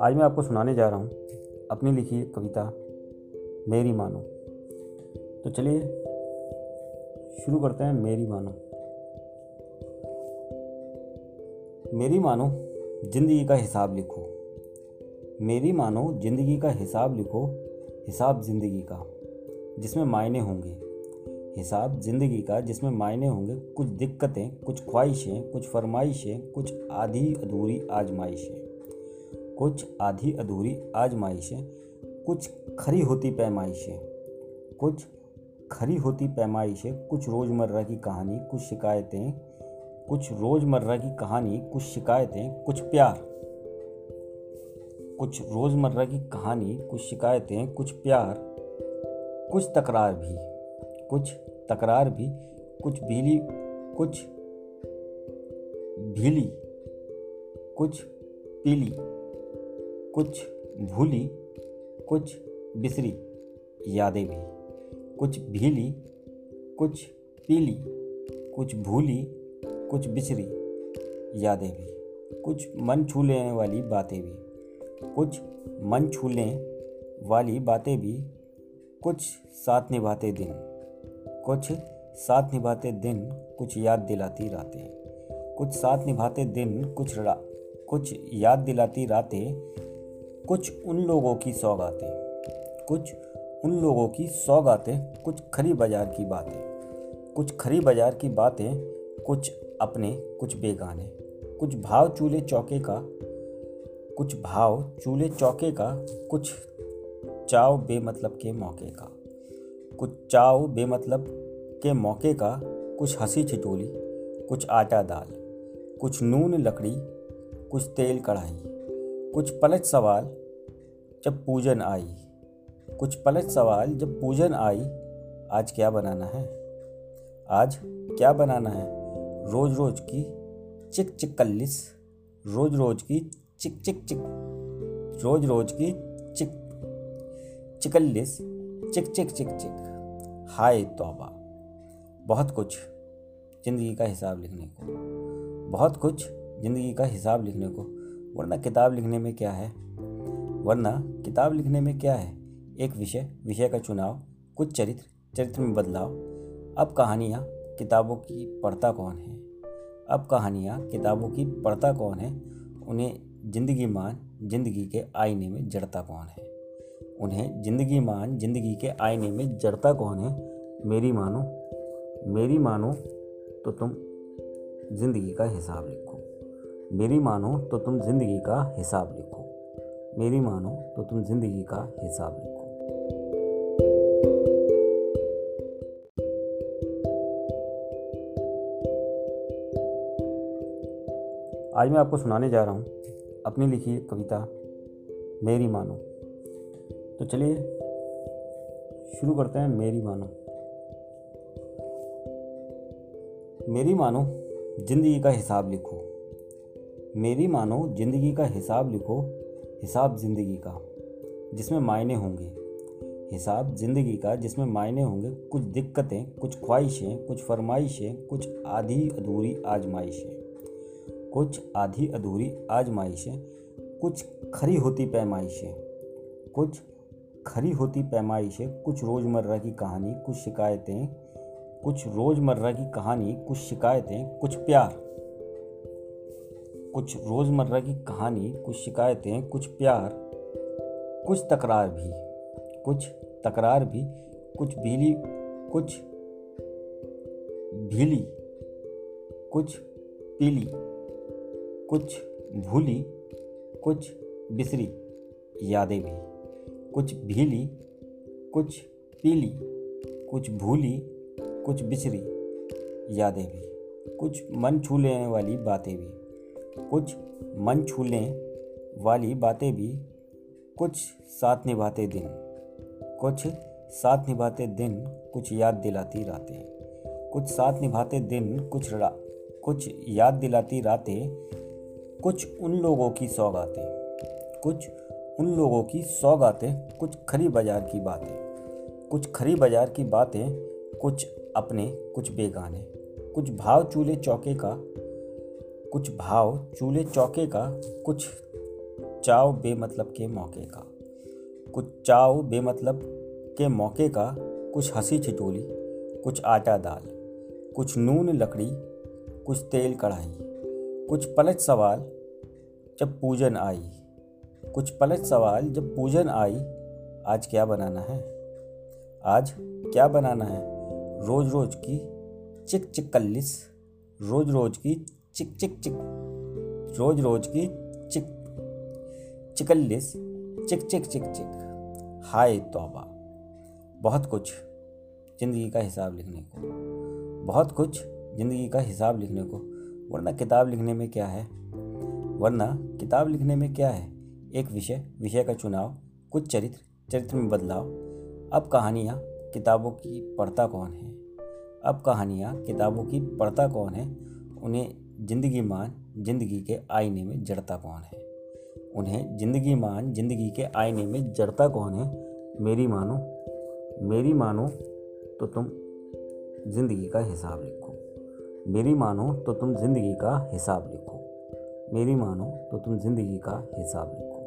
आज मैं आपको सुनाने जा रहा हूँ अपनी लिखी कविता, मेरी मानो। तो चलिए, शुरू करते हैं मेरी मानो। मेरी मानो, ज़िंदगी का हिसाब लिखो। मेरी मानो, ज़िंदगी का हिसाब लिखो, हिसाब ज़िंदगी का, जिसमें मायने होंगे। हिसाब ज़िंदगी का, जिसमें मायने होंगे कुछ दिक्कतें, कुछ ख्वाहिशें, कुछ फरमाइशें, कुछ आधी अधूरी आजमाइशें। कुछ आधी अधूरी आजमाइशें कुछ खरी होती पैमाइशें कुछ खरी होती पैमाइशें कुछ रोज़मर्रा की कहानी, कुछ शिकायतें, कुछ रोज़मर्रा की कहानी, कुछ शिकायतें, कुछ प्यार। कुछ रोज़मर्रा की कहानी, कुछ शिकायतें, कुछ प्यार, कुछ तकरार भी, कुछ तकरार भी, कुछ भीली कुछ भीली, कुछ पीली। कुछ भूली, कुछ बिसरी यादें भी। कुछ भीली, कुछ पीली, कुछ भूली, कुछ बिसरी यादें भी। कुछ मन छू लेने वाली बातें भी। कुछ मन छू लेने वाली बातें भी। कुछ साथ निभाते दिन। कुछ साथ निभाते दिन कुछ याद दिलाती रातें। कुछ साथ निभाते दिन कुछ रा, कुछ याद दिलाती रातें कुछ उन लोगों की सौगातें कुछ उन लोगों की सौगातें कुछ खरी बाज़ार की बातें, कुछ खरी बाज़ार की बातें, कुछ अपने, कुछ बेगाने, कुछ भाव चूल्हे चौके का, कुछ भाव चूल्हे चौके का, कुछ चाव बेमतलब के मौके का, कुछ चाव बेमतलब के मौके का, कुछ हँसी छिटोली, कुछ आटा दाल, कुछ नून लकड़ी, कुछ तेल कढ़ाई। कुछ पलट सवाल जब पूजन आई। कुछ पलट सवाल जब पूजन आई, आज क्या बनाना है? आज क्या बनाना है? रोज रोज की चिक चिक कल्लिस रोज रोज की चिक चिक चिक रोज रोज की चिक, चिकल्लिस चिक चिक चिक चिक। हाय तौबा, बहुत कुछ ज़िंदगी का हिसाब लिखने को, बहुत कुछ ज़िंदगी का हिसाब लिखने को। वरना किताब लिखने में क्या है? वरना किताब लिखने में क्या है? एक विषय विषय का चुनाव, कुछ चरित्र चरित्र में बदलाव। अब कहानियाँ किताबों की पढ़ता कौन है? अब कहानियाँ किताबों की पढ़ता कौन है? उन्हें ज़िंदगी मान, ज़िंदगी के आईने में जड़ता कौन है? उन्हें ज़िंदगी मान, ज़िंदगी के आईने में जड़ता कौन है? मेरी मानो मेरी मानो तो तुम ज़िंदगी का हिसाब लिखो। मेरी मानो तो तुम ज़िंदगी का हिसाब लिखो। मेरी मानो तो तुम ज़िंदगी का हिसाब लिखो। आज मैं आपको सुनाने जा रहा हूँ अपनी लिखी कविता, मेरी मानो। तो चलिए, शुरू करते हैं मेरी मानो। मेरी मानो, ज़िंदगी का हिसाब लिखो। मेरी मानो ज़िंदगी का हिसाब लिखो, हिसाब ज़िंदगी का, जिसमें मायने होंगे। हिसाब ज़िंदगी का, जिसमें मायने होंगे कुछ दिक्कतें, कुछ ख्वाहिशें, कुछ फरमाइशें, कुछ आधी अधूरी आजमाइशें। कुछ आधी अधूरी आजमाइशें, कुछ खरी होती पैमाइशें। कुछ खरी होती पैमाइशें, कुछ रोज़मर्रा की कहानी, कुछ शिकायतें, कुछ रोज़मर्रा की कहानी, कुछ शिकायतें, कुछ प्यार। कुछ रोज़मर्रा की कहानी, कुछ शिकायतें, कुछ प्यार, कुछ तकरार भी, कुछ तकरार भी, कुछ भीली कुछ भीली, कुछ पीली, कुछ भूली, कुछ बिसरी यादें भी, कुछ भीली, कुछ पीली, कुछ भूली, कुछ बिसरी यादें भी, कुछ मन छू लेने वाली बातें भी। कुछ मन छू लेने वाली बातें भी कुछ साथ निभाते दिन। कुछ साथ निभाते दिन कुछ याद दिलाती रातें। कुछ साथ निभाते दिन कुछ रा, कुछ याद दिलाती रातें। कुछ उन लोगों की सौगातें कुछ उन लोगों की सौगातें कुछ खरी बाज़ार की बातें। कुछ खरी बाज़ार की बातें, कुछ अपने, कुछ बेगाने। कुछ भाव चूल्हे चौके का कुछ भाव चूल्हे चौके का, कुछ चाव बेमतलब के मौके का। कुछ चाव बेमतलब के मौके का, कुछ हँसी ठिठोली कुछ आटा दाल, कुछ नून लकड़ी, कुछ तेल कढ़ाई, कुछ पलट सवाल जब पूजन आई। कुछ पलट सवाल जब पूजन आई, आज क्या बनाना है? आज क्या बनाना है? रोज रोज की चिक चिक कल्लिस रोज रोज की चिक चिक चिक। रोज रोज की चिक, चिकल्लिस। चिक चिक चिक चिक। हाय तौबा। बहुत कुछ ज़िंदगी का हिसाब लिखने को। बहुत कुछ ज़िंदगी का हिसाब लिखने को। वरना किताब लिखने में क्या है? वरना किताब लिखने में क्या है? एक विषय विषय का चुनाव, कुछ चरित्र चरित्र में बदलाव। अब कहानियाँ किताबों की पढ़ता कौन है? अब कहानियाँ किताबों की पढ़ता कौन है? उन्हें ज़िंदगी मान ज़िंदगी के आईने में जड़ता कौन है? उन्हें ज़िंदगी मान ज़िंदगी के आईने में जड़ता कौन है? मेरी मानो मेरी मानो तो तुम ज़िंदगी का हिसाब लिखो। मेरी मानो तो तुम ज़िंदगी का हिसाब लिखो। मेरी मानो तो तुम ज़िंदगी का हिसाब लिखो।